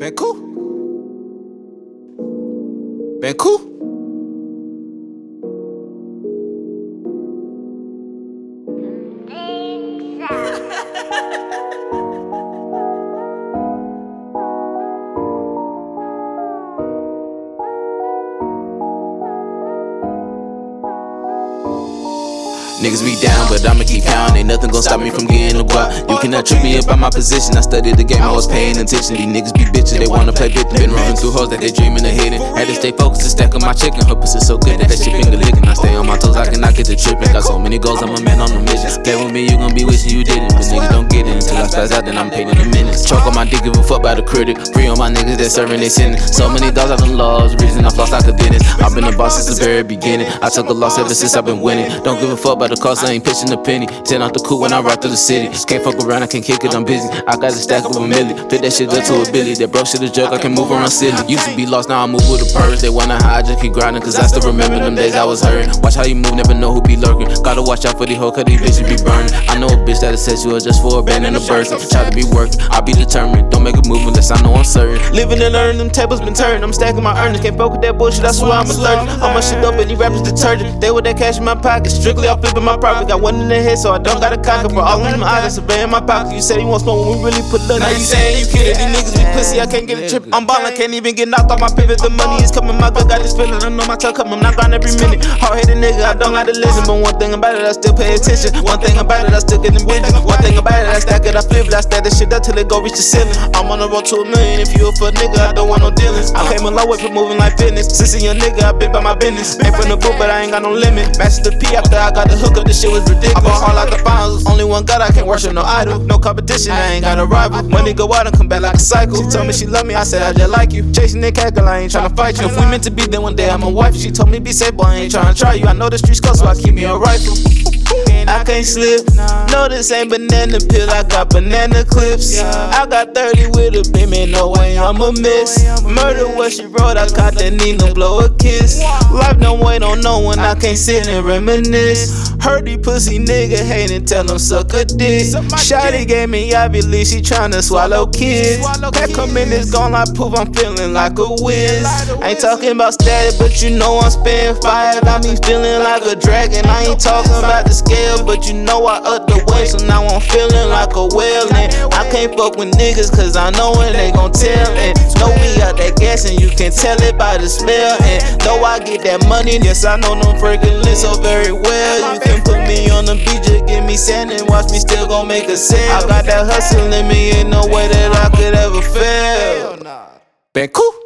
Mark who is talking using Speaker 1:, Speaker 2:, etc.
Speaker 1: Bankou. Cool. Niggas be down, but I'ma keep counting. Ain't nothing gon' stop me from getting a guap. You cannot trip me about my position. I studied the game, I was paying attention. These niggas be bitches, they wanna play victim. Been running through hoes that they dreaming of hitting. Had to stay focused to stack up my chicken. Her pussy so good that that shit finger licking. I stay on my toes, I cannot get to tripping. Got so many goals, I'm a man on a mission. Play with me, you gon' be wishing you didn't. But niggas don't get it until I spaz out, then I'm paid in a minute. Choke on my dick, give a fuck by the critic. Free on my niggas that serving they sentence. So many dogs I done lost, reason I flossed like a dentist. I've been a boss since the very beginning. I took a loss ever since I've been winning. Don't give a fuck about the cost, I ain't pitching a penny. Send out the coupe when I ride through the city. Can't fuck around, I can't kick it, I'm busy. I got a stack of a milli. Fit that shit up to a billy. That broke shit a joke, I can move around silly. Used to be lost, now I move with a purse. They wanna hide, just keep grinding, cause I still remember them days I was hurting. Watch how you move, never know who be lurking. Gotta watch out for these hoes, cause these bitches be burning. I know a bitch that'll set you up just for a band and a burst. Try to be working, I be determined. Don't make a move unless I know I'm certain. Living and learning, them tables been turned. I'm stacking my earnings, can't fuck with that bullshit, I swear I'm a sturgeon. All my shit up and these rappers detergent. They with that cash in my pocket, strictly I'm flipping my profit. Got one in the head, so I don't gotta cock it. For all of them eyes, surveying my pocket. You said you want smoke when we really put love. Now you saying you kidding, these niggas be pussy, I can't get a trip. I'm ballin', can't even get knocked off my pivot. The money is coming, my gut got this feeling. I know my tuck coming, I'm not grind every minute. Hard headed nigga, I don't gotta listen. But one thing about it, I still pay attention. One thing about it, I still get them bridges. One thing about it, I stack it, I flip it, I stack that shit up till it go reach the ceiling. I'm on the road to a million. If you a fuck nigga, I don't want no dealings. I came a long way from moving like fitness. Since a young nigga, I been by my business. Ain't from the book, but I ain't got no limit. Master the P after I got the hook up, this shit was ridiculous. I bought hard like the finals. Only one God, I can't worship no idol. No competition, I ain't got a rival. Money go out and come back like a cycle. She told me she love me, I said I just like you. Chasing that cackle, I ain't tryna fight you. If we meant to be, then one day I'm a wife. She told me be safe, boy, I ain't tryna try you. I know the streets close, so I keep me a rifle. I can't slip. No, this ain't banana peel. I got banana clips. I got 30 with a baby, no way I'ma miss. Murder what she wrote. I caught that Nina blow a kiss. Life don't wait on no one. I can't sit and reminisce. Heard these pussy nigga hating, tell them suck a dick. Shotty gave me obviously she tryna swallow kids. That come in is gone like poof. I'm feeling like a whiz. Ain't talking about static, but you know I'm spitting fire. Got me feeling like a dragon. I ain't talking about the scale, but you know I up the weight, so now I'm feeling like a whale. Can't fuck with niggas, cause I know when they gon' tell. And know we out gas and you can tell it by the smell. And though I get that money, yes, I know them freaking so very well. You can put me on the beach, just give me sand and watch me still gon' make a sale. I got that hustle in me, ain't no way that I could ever fail.
Speaker 2: Bankou.